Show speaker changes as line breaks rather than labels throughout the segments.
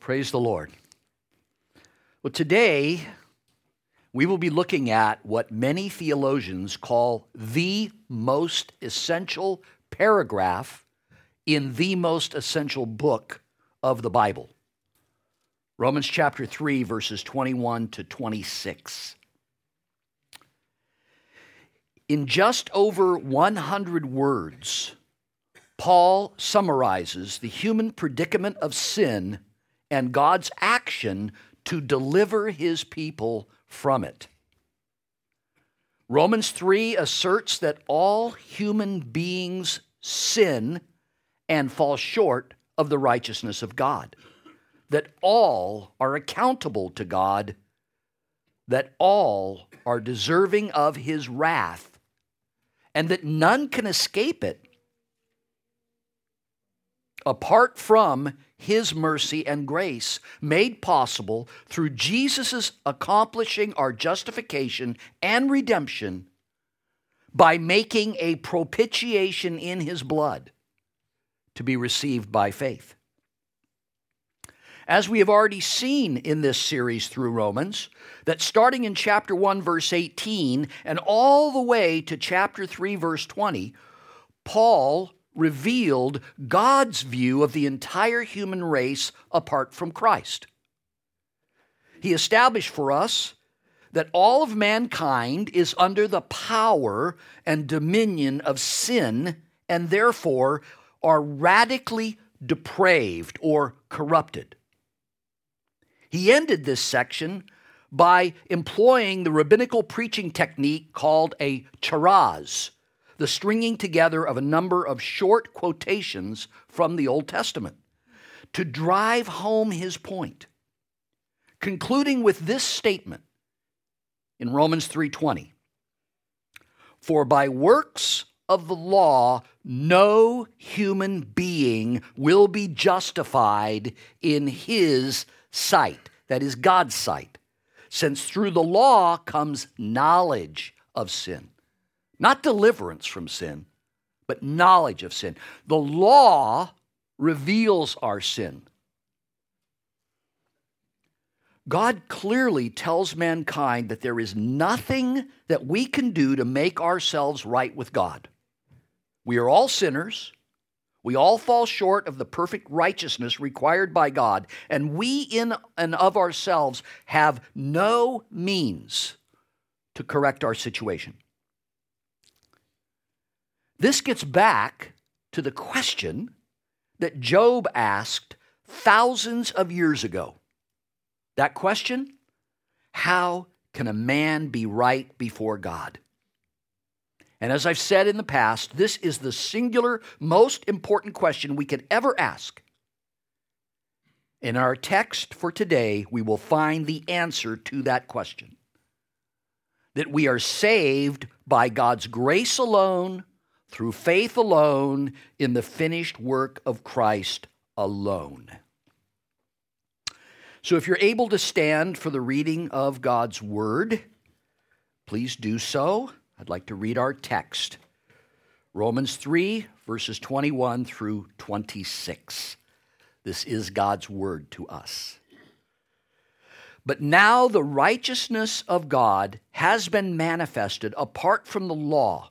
Praise the Lord. Well, today we will be looking at what many theologians call the most essential paragraph in the most essential book of the Bible Romans chapter 3, verses 21 to 26. In just over 100 words, Paul summarizes the human predicament of sin and God's action to deliver his people from it. Romans 3 asserts that all human beings sin and fall short of the righteousness of God, that all are accountable to God, that all are deserving of his wrath, and that none can escape it apart from his mercy and grace made possible through Jesus' accomplishing our justification and redemption by making a propitiation in his blood to be received by faith. As we have already seen in this series through Romans, that starting in chapter 1, verse 18, and all the way to chapter 3, verse 20, Paul revealed God's view of the entire human race apart from Christ. He established for us that all of mankind is under the power and dominion of sin and therefore are radically depraved or corrupted. He ended this section by employing the rabbinical preaching technique called a charaz, the stringing together of a number of short quotations from the Old Testament to drive home his point, concluding with this statement in Romans 3:20. For by works of the law no human being will be justified in his sight, that is God's sight, since through the law comes knowledge of sin. Not deliverance from sin, but knowledge of sin. The law reveals our sin. God clearly tells mankind that there is nothing that we can do to make ourselves right with God. We are all sinners. We all fall short of the perfect righteousness required by God, and we in and of ourselves have no means to correct our situation. This gets back to the question that Job asked thousands of years ago. That question how can a man be right before God? And as I've said in the past, this is the singular most important question we could ever ask. In our text for today, we will find the answer to that question that we are saved by God's grace alone through faith alone in the finished work of Christ alone. So, if you're able to stand for the reading of God's Word, please do so. I'd like to read our text Romans 3, verses 21 through 26. This is God's Word to us. But now the righteousness of God has been manifested apart from the law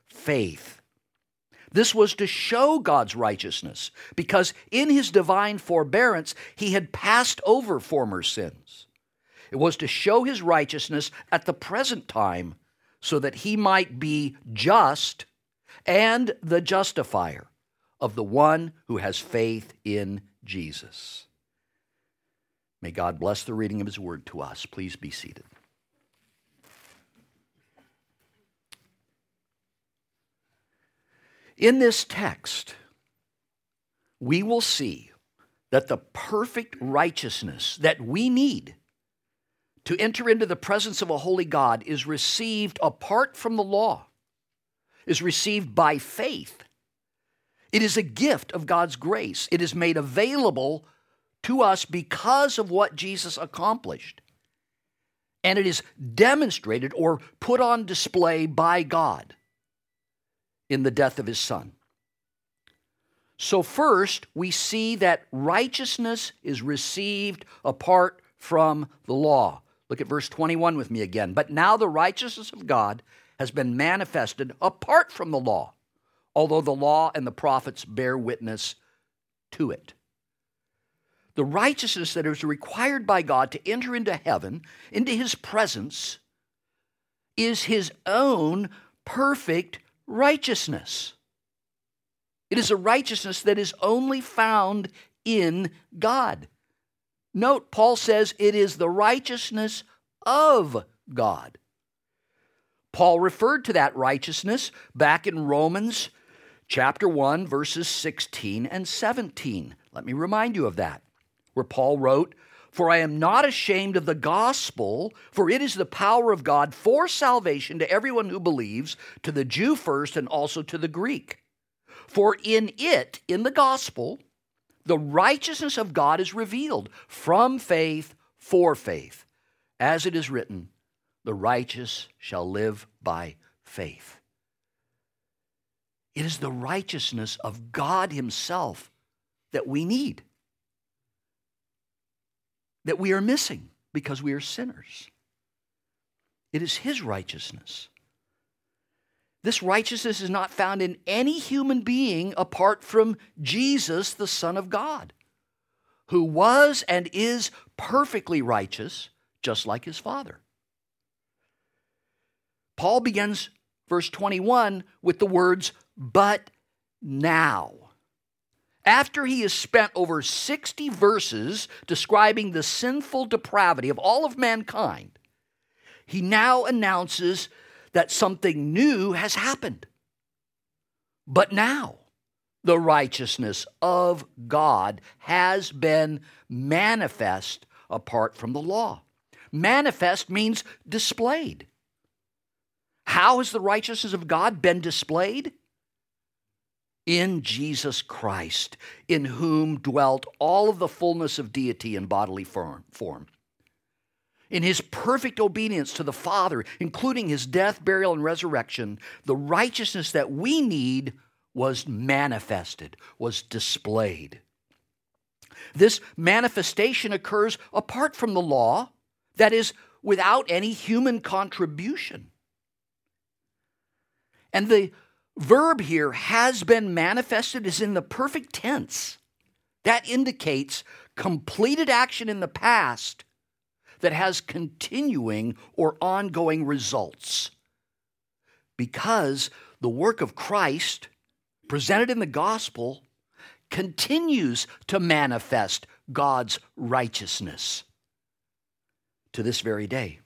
faith. This was to show God's righteousness, because in his divine forbearance he had passed over former sins. It was to show his righteousness at the present time, so that he might be just and the justifier of the one who has faith in Jesus. May God bless the reading of his word to us. Please be seated. In this text, we will see that the perfect righteousness that we need to enter into the presence of a holy God is received apart from the law, is received by faith. It is a gift of God's grace. It is made available to us because of what Jesus accomplished. And it is demonstrated or put on display by God in the death of his son. So, first, we see that righteousness is received apart from the law. Look at verse 21 with me again. But now the righteousness of God has been manifested apart from the law, although the law and the prophets bear witness to it. The righteousness that is required by God to enter into heaven, into his presence, is his own perfect righteousness. It is a righteousness that is only found in God. Note, Paul says it is the righteousness of God. Paul referred to that righteousness back in Romans chapter 1, verses 16 and 17. Let me remind you of that, where Paul wrote, For I am not ashamed of the gospel, for it is the power of God for salvation to everyone who believes, to the Jew first and also to the Greek. For in it, in the gospel, the righteousness of God is revealed from faith for faith. As it is written, the righteous shall live by faith. It is the righteousness of God Himself that we need, that we are missing because we are sinners. It is His righteousness. This righteousness is not found in any human being apart from Jesus, the Son of God, who was and is perfectly righteous, just like his Father. Paul begins verse 21 with the words, but now. After he has spent over 60 verses describing the sinful depravity of all of mankind, he now announces that something new has happened. But now, the righteousness of God has been manifest apart from the law. Manifest means displayed. How has the righteousness of God been displayed? In Jesus Christ, in whom dwelt all of the fullness of deity in bodily form in his perfect obedience to the Father, including his death, burial, and resurrection, the righteousness that we need was manifested, was displayed. This manifestation occurs apart from the law, that is, without any human contribution. And the verb here, has been manifested, is in the perfect tense. That indicates completed action in the past that has continuing or ongoing results. Because the work of Christ, presented in the gospel, continues to manifest God's righteousness to this very day.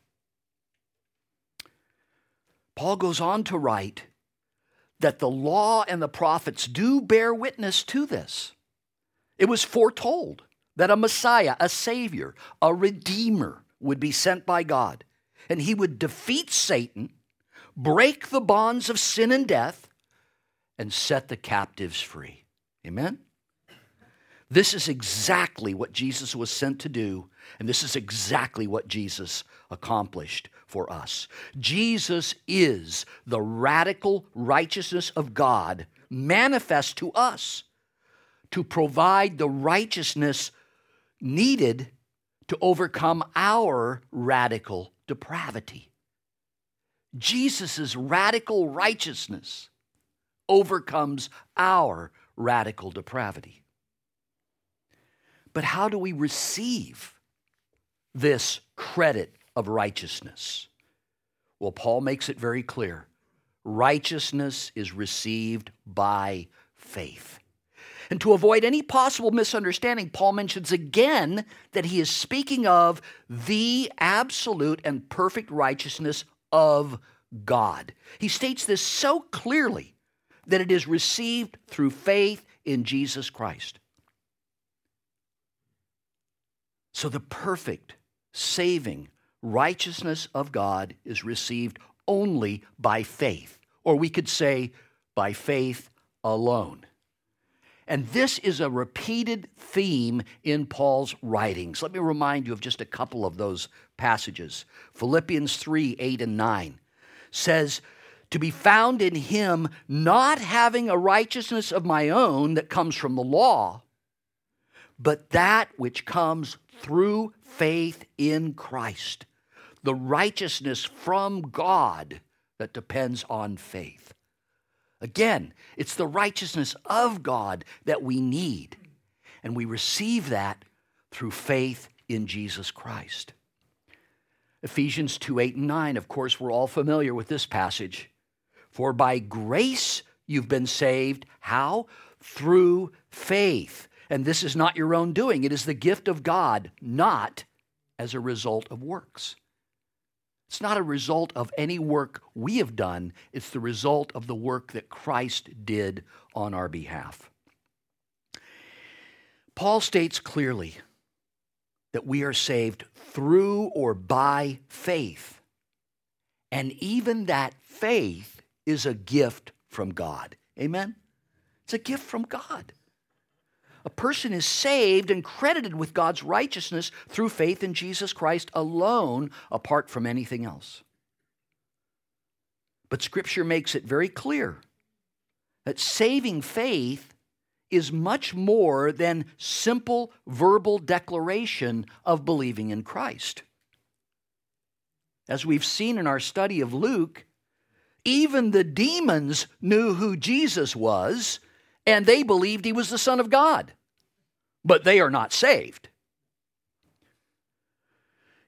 Paul goes on to write that the law and the prophets do bear witness to this. It was foretold that a Messiah, a Savior, a Redeemer would be sent by God, and he would defeat Satan, break the bonds of sin and death, and set the captives free. Amen? This is exactly what Jesus was sent to do, and this is exactly what Jesus accomplished for us. Jesus is the radical righteousness of God manifest to us to provide the righteousness needed to overcome our radical depravity. Jesus' radical righteousness overcomes our radical depravity. But how do we receive this credit of righteousness? Well, Paul makes it very clear righteousness is received by faith. And to avoid any possible misunderstanding, Paul mentions again that he is speaking of the absolute and perfect righteousness of God. He states this so clearly that it is received through faith in Jesus Christ. So the perfect, saving righteousness of God is received only by faith, or we could say by faith alone. And this is a repeated theme in Paul's writings. Let me remind you of just a couple of those passages. Philippians 3 8 and 9 says, To be found in him, not having a righteousness of my own that comes from the law, but that which comes through faith in Christ, the righteousness from God that depends on faith. Again, it's the righteousness of God that we need, and we receive that through faith in Jesus Christ. Ephesians 2 8 and 9, of course, we're all familiar with this passage. For by grace you've been saved. How? Through faith. And this is not your own doing, it is the gift of God, not as a result of works. It's not a result of any work we have done, it's the result of the work that Christ did on our behalf. Paul states clearly that we are saved through or by faith. And even that faith is a gift from God. Amen? It's a gift from God. A person is saved and credited with God's righteousness through faith in Jesus Christ alone, apart from anything else. But Scripture makes it very clear that saving faith is much more than simple verbal declaration of believing in Christ. As we've seen in our study of Luke, even the demons knew who Jesus was and they believed he was the Son of God, but they are not saved.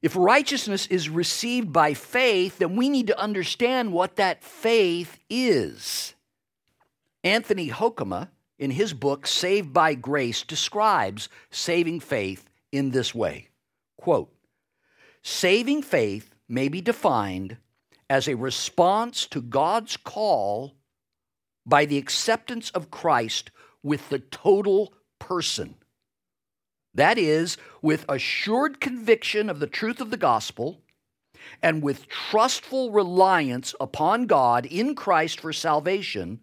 If righteousness is received by faith, then we need to understand what that faith is. Anthony Hoekema, in his book Saved by Grace, describes saving faith in this way quote, Saving faith may be defined as a response to God's call by the acceptance of Christ with the total person. That is, with assured conviction of the truth of the gospel and with trustful reliance upon God in Christ for salvation,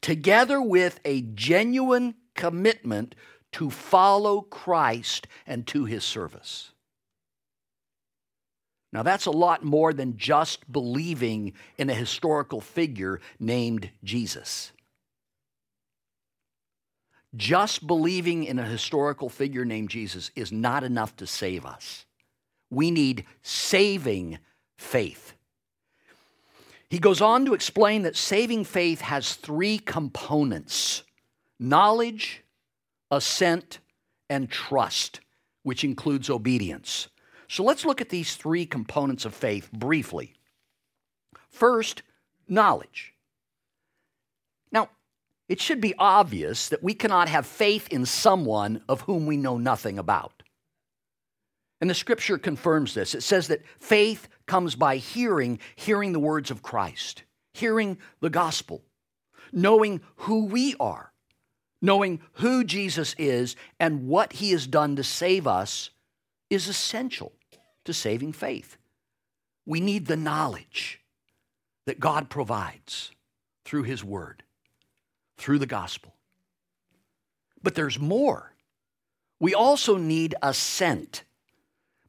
together with a genuine commitment to follow Christ and to his service. Now, that's a lot more than just believing in a historical figure named Jesus. Just believing in a historical figure named Jesus is not enough to save us. We need saving faith. He goes on to explain that saving faith has three components knowledge, assent, and trust, which includes obedience. So let's look at these three components of faith briefly. First, knowledge. Now, it should be obvious that we cannot have faith in someone of whom we know nothing about. And the scripture confirms this. It says that faith comes by hearing, hearing the words of Christ, hearing the gospel, knowing who we are, knowing who Jesus is and what he has done to save us is essential to saving faith. We need the knowledge that God provides through His Word, through the gospel. But there's more. We also need assent.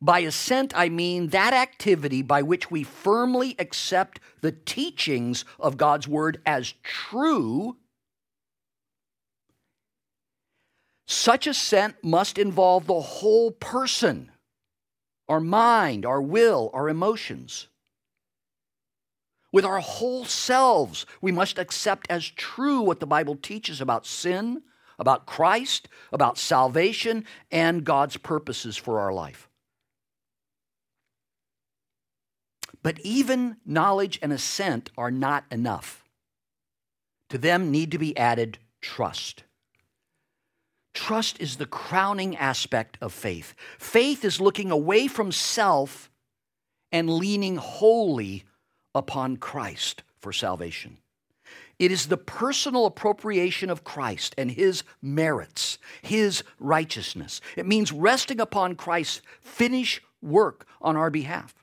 By assent, I mean that activity by which we firmly accept the teachings of God's Word as true. Such assent must involve the whole person our mind, our will, our emotions. With our whole selves, we must accept as true what the Bible teaches about sin, about Christ, about salvation, and God's purposes for our life. But even knowledge and assent are not enough. To them need to be added trust. Trust is the crowning aspect of faith. Faith is looking away from self and leaning wholly upon Christ for salvation. It is the personal appropriation of Christ and his merits, his righteousness. It means resting upon Christ's finished work on our behalf.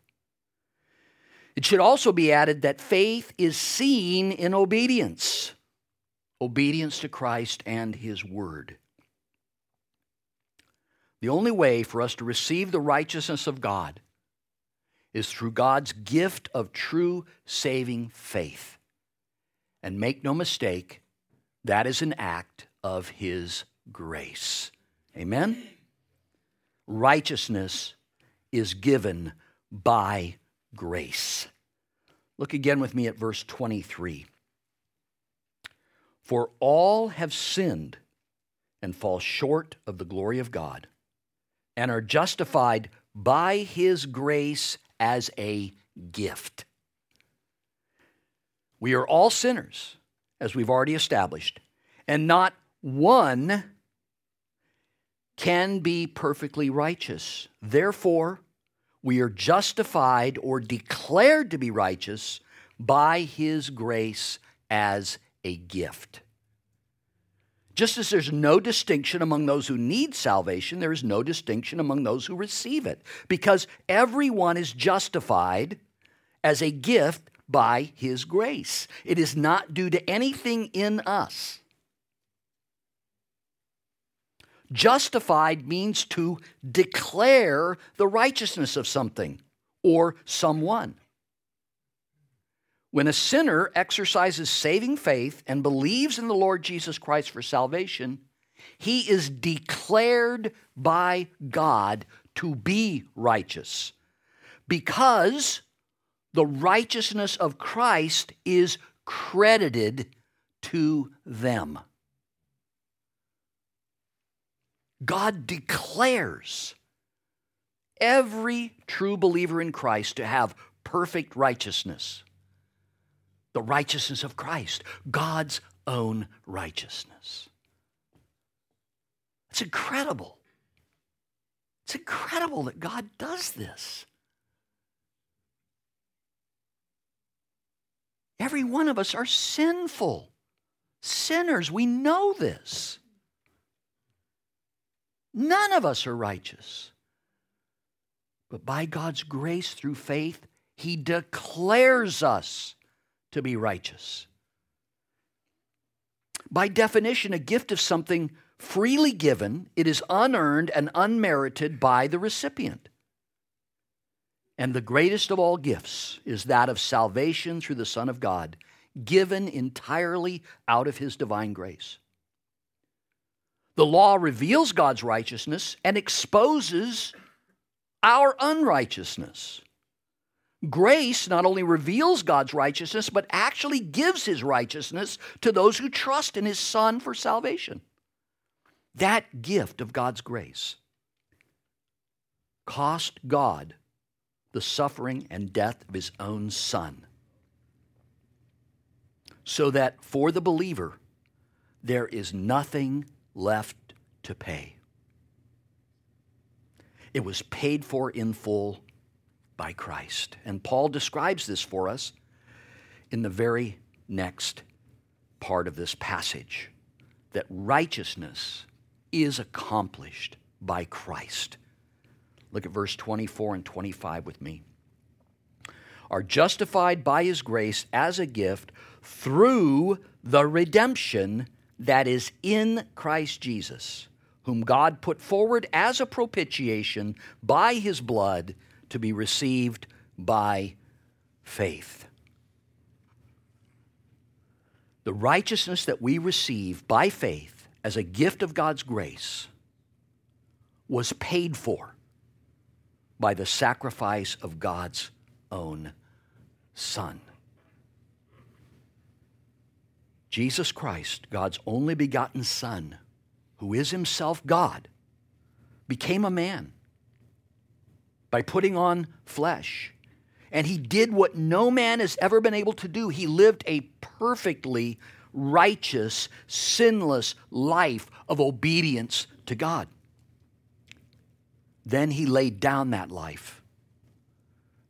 It should also be added that faith is seen in obedience obedience to Christ and his word. The only way for us to receive the righteousness of God is through God's gift of true saving faith. And make no mistake, that is an act of His grace. Amen? Righteousness is given by grace. Look again with me at verse 23. For all have sinned and fall short of the glory of God, and are justified by His grace as a gift. We are all sinners, as we've already established, and not one can be perfectly righteous. Therefore, we are justified or declared to be righteous by His grace as a gift. Just as there's no distinction among those who need salvation, there is no distinction among those who receive it, because everyone is justified as a gift by His grace. It is not due to anything in us. Justified means to declare the righteousness of something or someone. When a sinner exercises saving faith and believes in the Lord Jesus Christ for salvation, he is declared by God to be righteous because the righteousness of Christ is credited to them. God declares every true believer in Christ to have perfect righteousness the righteousness of Christ, God's own righteousness. It's incredible. It's incredible that God does this. Every one of us are sinful, sinners. We know this. None of us are righteous. But by God's grace through faith, He declares us to be righteous. By definition, a gift of something freely given, it is unearned and unmerited by the recipient. And the greatest of all gifts is that of salvation through the Son of God, given entirely out of His divine grace. The law reveals God's righteousness and exposes our unrighteousness. Grace not only reveals God's righteousness, but actually gives his righteousness to those who trust in his Son for salvation. That gift of God's grace cost God the suffering and death of his own Son, so that for the believer, there is nothing left to pay. It was paid for in full by Christ. And Paul describes this for us in the very next part of this passage that righteousness is accomplished by Christ. Look at verse 24 and 25 with me. Are justified by his grace as a gift through the redemption that is in Christ Jesus, whom God put forward as a propitiation by his blood to be received by faith. The righteousness that we receive by faith as a gift of God's grace was paid for by the sacrifice of God's own Son. Jesus Christ, God's only begotten Son, who is himself God, became a man by putting on flesh. And he did what no man has ever been able to do. He lived a perfectly righteous, sinless life of obedience to God. Then he laid down that life,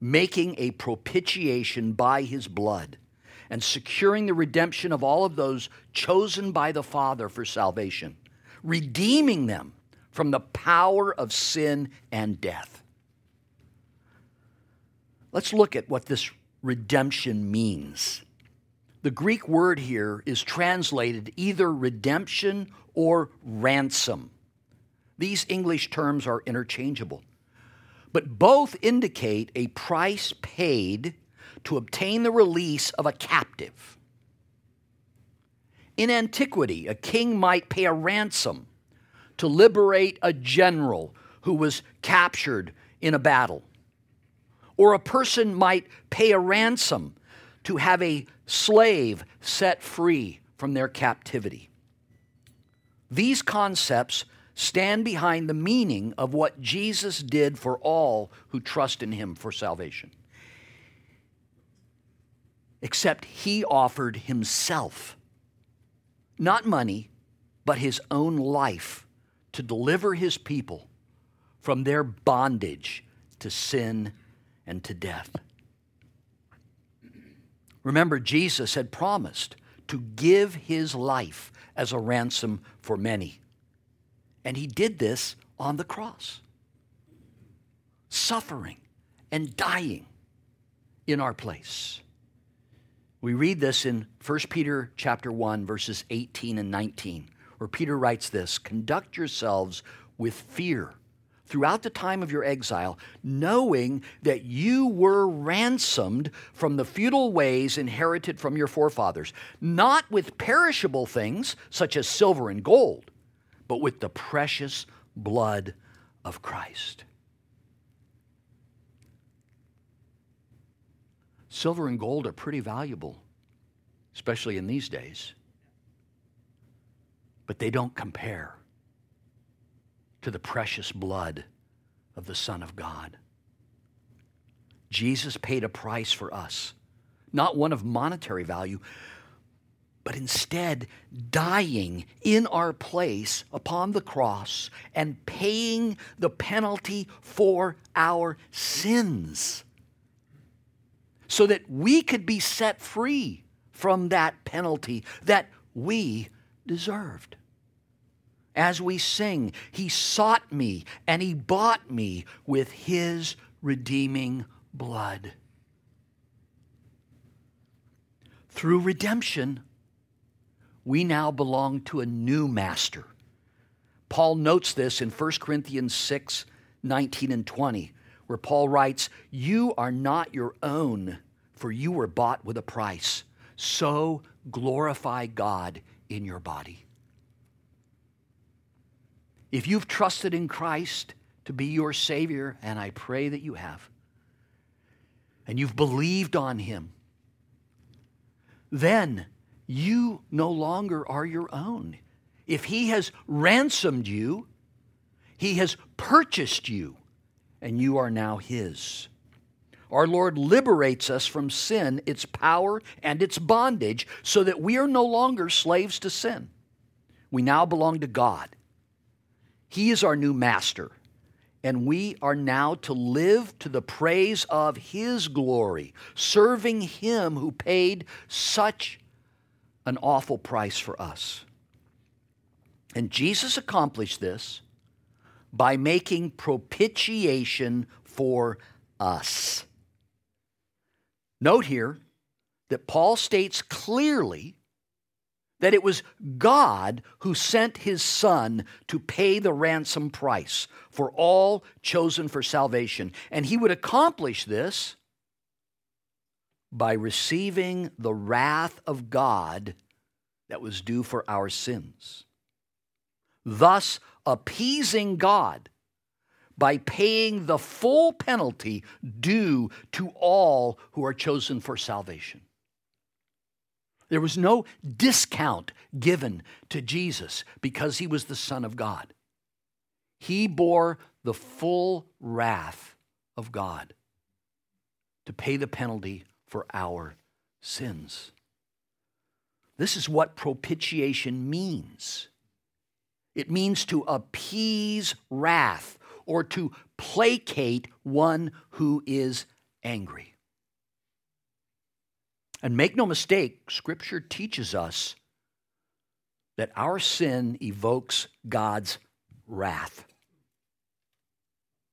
making a propitiation by his blood. and securing the redemption of all of those chosen by the Father for salvation, redeeming them from the power of sin and death. Let's look at what this redemption means. The Greek word here is translated either redemption or ransom. These English terms are interchangeable, but both indicate a price paid to obtain the release of a captive. In antiquity, a king might pay a ransom to liberate a general who was captured in a battle. Or a person might pay a ransom to have a slave set free from their captivity. These concepts stand behind the meaning of what Jesus did for all who trust in him for salvation. Except he offered himself, not money, but his own life to deliver his people from their bondage to sin and to death. Remember, Jesus had promised to give his life as a ransom for many. And he did this on the cross, suffering and dying in our place. We read this in 1 Peter chapter 1 verses 18 and 19 where Peter writes this Conduct yourselves with fear throughout the time of your exile, knowing that you were ransomed from the futile ways inherited from your forefathers, not with perishable things such as silver and gold, but with the precious blood of Christ. Silver and gold are pretty valuable, especially in these days but they don't compare to the precious blood of the Son of God. Jesus paid a price for us, not one of monetary value, but instead dying in our place upon the cross and paying the penalty for our sins so that we could be set free from that penalty that we deserved. As we sing, He sought me and He bought me with His redeeming blood. Through redemption, we now belong to a new master. Paul notes this in 1 Corinthians 6 19 and 20, where Paul writes, You are not your own, for you were bought with a price. So glorify God in your body. If you've trusted in Christ to be your Savior, and I pray that you have, and you've believed on Him, then you no longer are your own. If He has ransomed you, He has purchased you, and you are now His. Our Lord liberates us from sin, its power, and its bondage, so that we are no longer slaves to sin. We now belong to God. He is our new master, and we are now to live to the praise of His glory, serving Him who paid such an awful price for us. And Jesus accomplished this by making propitiation for us. Note here that Paul states clearly that it was God who sent his Son to pay the ransom price for all chosen for salvation. And he would accomplish this by receiving the wrath of God that was due for our sins, thus appeasing God by paying the full penalty due to all who are chosen for salvation. There was no discount given to Jesus because he was the Son of God. He bore the full wrath of God to pay the penalty for our sins. This is what propitiation means it means to appease wrath or to placate one who is angry. And make no mistake, Scripture teaches us that our sin evokes God's wrath.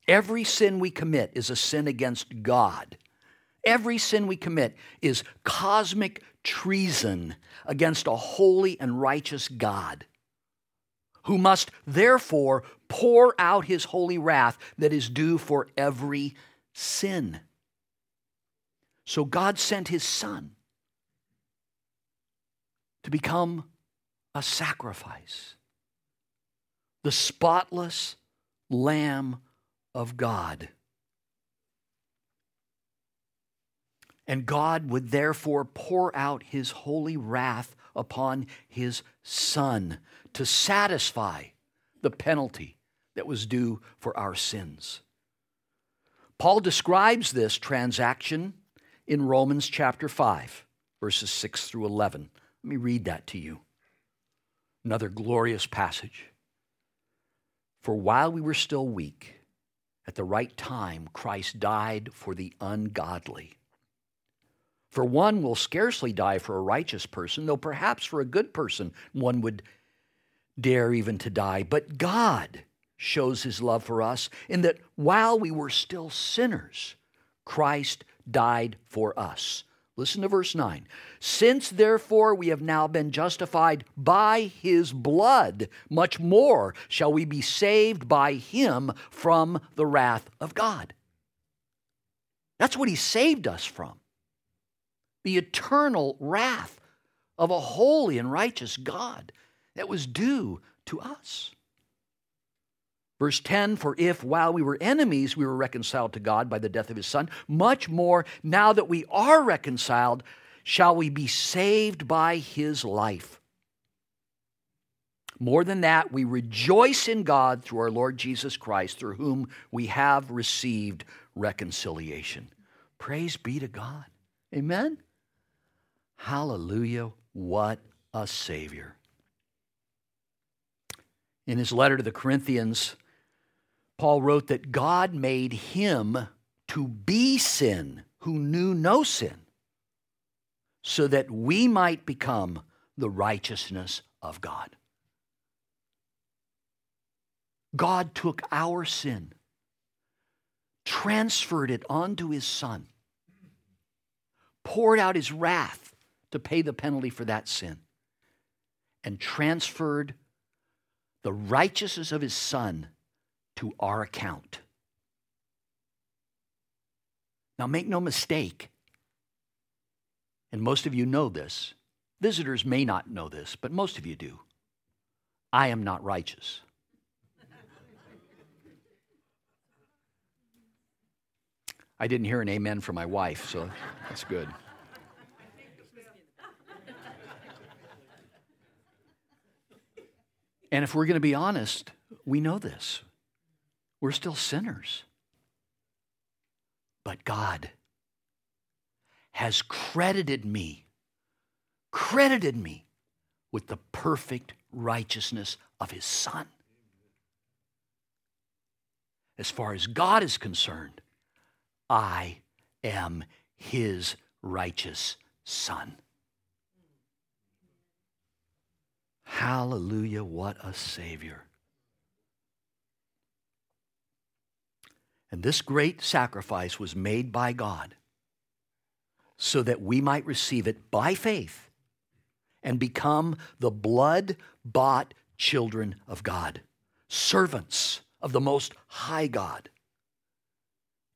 Every sin we commit is a sin against God. Every sin we commit is cosmic treason against a holy and righteous God, who must therefore pour out his holy wrath that is due for every sin. So God sent his Son to become a sacrifice, the spotless Lamb of God. And God would therefore pour out his holy wrath upon his Son to satisfy the penalty that was due for our sins. Paul describes this transaction in Romans chapter 5, verses 6 through 11. Let me read that to you. Another glorious passage. For while we were still weak, at the right time, Christ died for the ungodly. For one will scarcely die for a righteous person, though perhaps for a good person one would dare even to die. But God shows his love for us in that while we were still sinners, Christ died for us. Listen to verse 9. Since therefore we have now been justified by his blood, much more shall we be saved by him from the wrath of God. That's what he saved us from the eternal wrath of a holy and righteous God that was due to us. Verse 10 For if while we were enemies we were reconciled to God by the death of his Son, much more now that we are reconciled, shall we be saved by his life. More than that, we rejoice in God through our Lord Jesus Christ, through whom we have received reconciliation. Praise be to God. Amen. Hallelujah. What a Savior. In his letter to the Corinthians, Paul wrote that God made him to be sin who knew no sin, so that we might become the righteousness of God. God took our sin, transferred it onto his son, poured out his wrath to pay the penalty for that sin and transferred the righteousness of his son to our account. Now, make no mistake, and most of you know this. Visitors may not know this, but most of you do. I am not righteous. I didn't hear an amen from my wife, so that's good. And if we're going to be honest, we know this. We're still sinners. But God has credited me, credited me with the perfect righteousness of His Son. As far as God is concerned, I am His righteous Son. Hallelujah, what a Savior. And this great sacrifice was made by God so that we might receive it by faith and become the blood bought children of God, servants of the Most High God,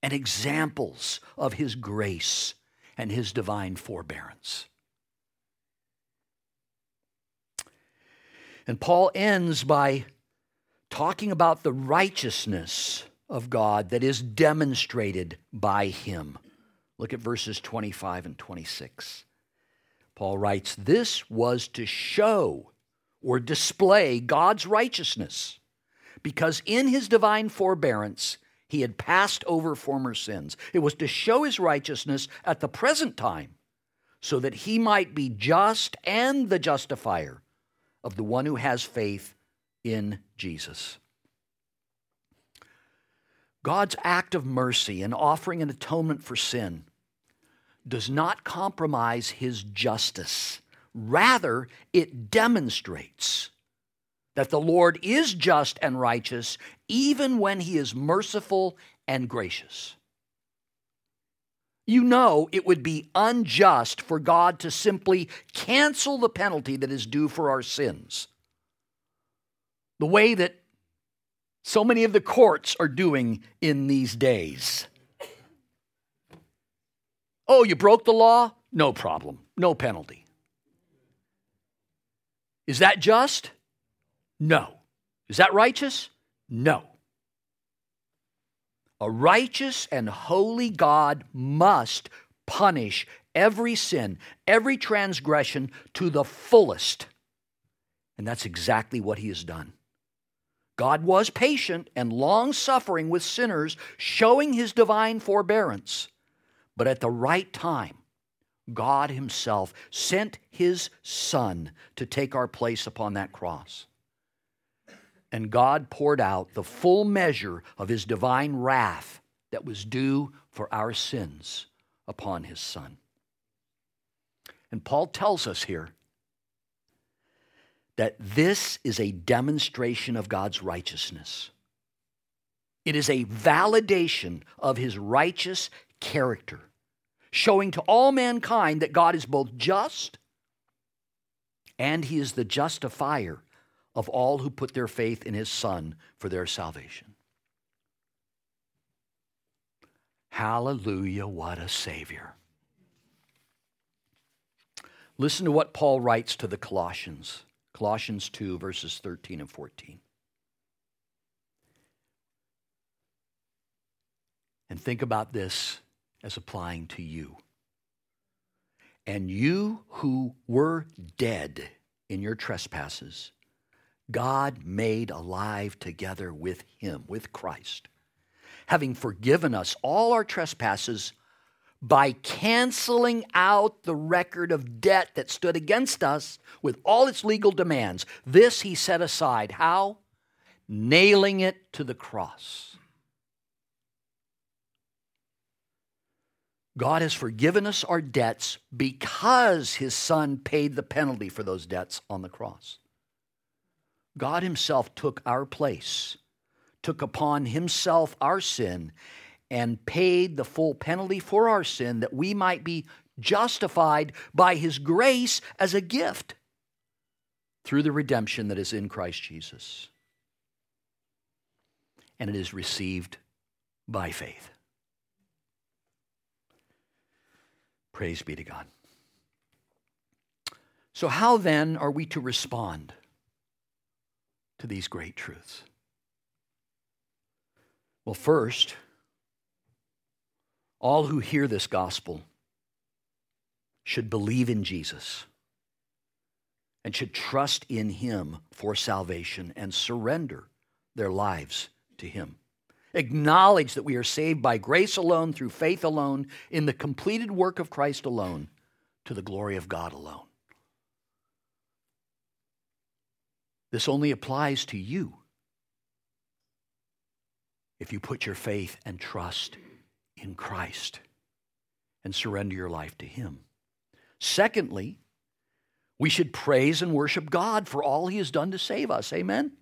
and examples of His grace and His divine forbearance. And Paul ends by talking about the righteousness of God that is demonstrated by him. Look at verses 25 and 26. Paul writes, This was to show or display God's righteousness, because in his divine forbearance, he had passed over former sins. It was to show his righteousness at the present time, so that he might be just and the justifier of the one who has faith in Jesus. God's act of mercy in offering an atonement for sin does not compromise his justice. Rather, it demonstrates that the Lord is just and righteous even when he is merciful and gracious. You know it would be unjust for God to simply cancel the penalty that is due for our sins. The way that so many of the courts are doing in these days. Oh, you broke the law? No problem, no penalty. Is that just? No. Is that righteous? No. A righteous and holy God must punish every sin, every transgression to the fullest. And that's exactly what he has done. God was patient and long suffering with sinners, showing his divine forbearance. But at the right time, God Himself sent His Son to take our place upon that cross. And God poured out the full measure of His divine wrath that was due for our sins upon His Son. And Paul tells us here that this is a demonstration of God's righteousness. It is a validation of his righteous character showing to all mankind that God is both just and he is the justifier of all who put their faith in his Son for their salvation. Hallelujah, what a Savior. Listen to what Paul writes to the Colossians, Colossians 2, verses 13 and 14. And think about this as applying to you. And you who were dead in your trespasses, God made alive together with him, with Christ, having forgiven us all our trespasses by canceling out the record of debt that stood against us with all its legal demands. This he set aside. How? Nailing it to the cross. God has forgiven us our debts because his son paid the penalty for those debts on the cross. God himself took our place, took upon himself our sin, and paid the full penalty for our sin that we might be justified by his grace as a gift through the redemption that is in Christ Jesus. And it is received by faith. Praise be to God. So, how then are we to respond to these great truths? Well, first, all who hear this gospel should believe in Jesus and should trust in Him for salvation and surrender their lives to Him. Acknowledge that we are saved by grace alone, through faith alone, in the completed work of Christ alone, to the glory of God alone. This only applies to you if you put your faith and trust in Christ and surrender your life to Him. Secondly, we should praise and worship God for all He has done to save us. Amen?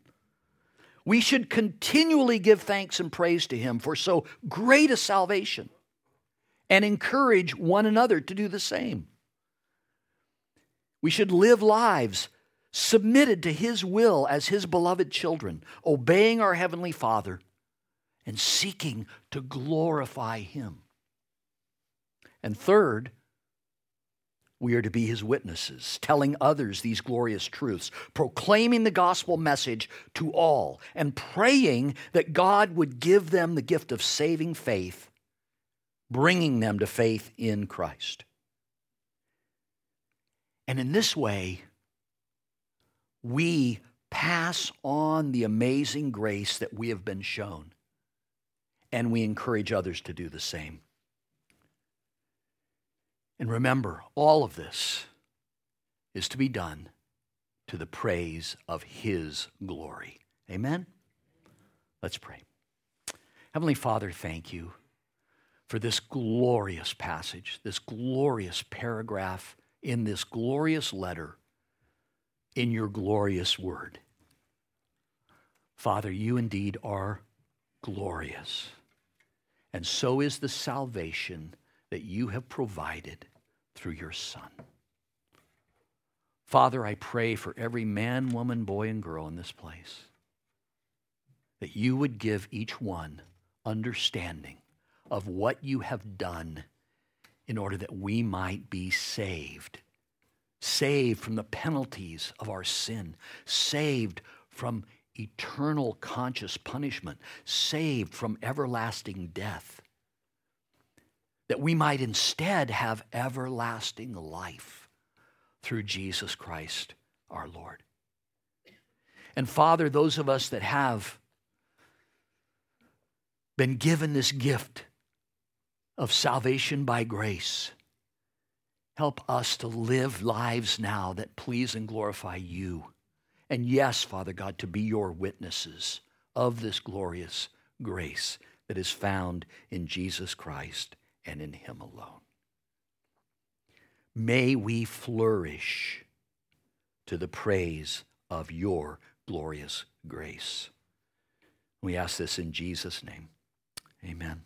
We should continually give thanks and praise to Him for so great a salvation and encourage one another to do the same. We should live lives submitted to His will as His beloved children, obeying our Heavenly Father and seeking to glorify Him. And third, we are to be his witnesses, telling others these glorious truths, proclaiming the gospel message to all, and praying that God would give them the gift of saving faith, bringing them to faith in Christ. And in this way, we pass on the amazing grace that we have been shown, and we encourage others to do the same. And remember, all of this is to be done to the praise of His glory. Amen? Let's pray. Heavenly Father, thank you for this glorious passage, this glorious paragraph in this glorious letter in your glorious word. Father, you indeed are glorious. And so is the salvation that you have provided through your Son. Father, I pray for every man, woman, boy, and girl in this place that you would give each one understanding of what you have done in order that we might be saved. Saved from the penalties of our sin, saved from eternal conscious punishment, saved from everlasting death. That we might instead have everlasting life through Jesus Christ our Lord. And Father, those of us that have been given this gift of salvation by grace, help us to live lives now that please and glorify you. And yes, Father God, to be your witnesses of this glorious grace that is found in Jesus Christ and in Him alone. May we flourish to the praise of your glorious grace. We ask this in Jesus' name. Amen.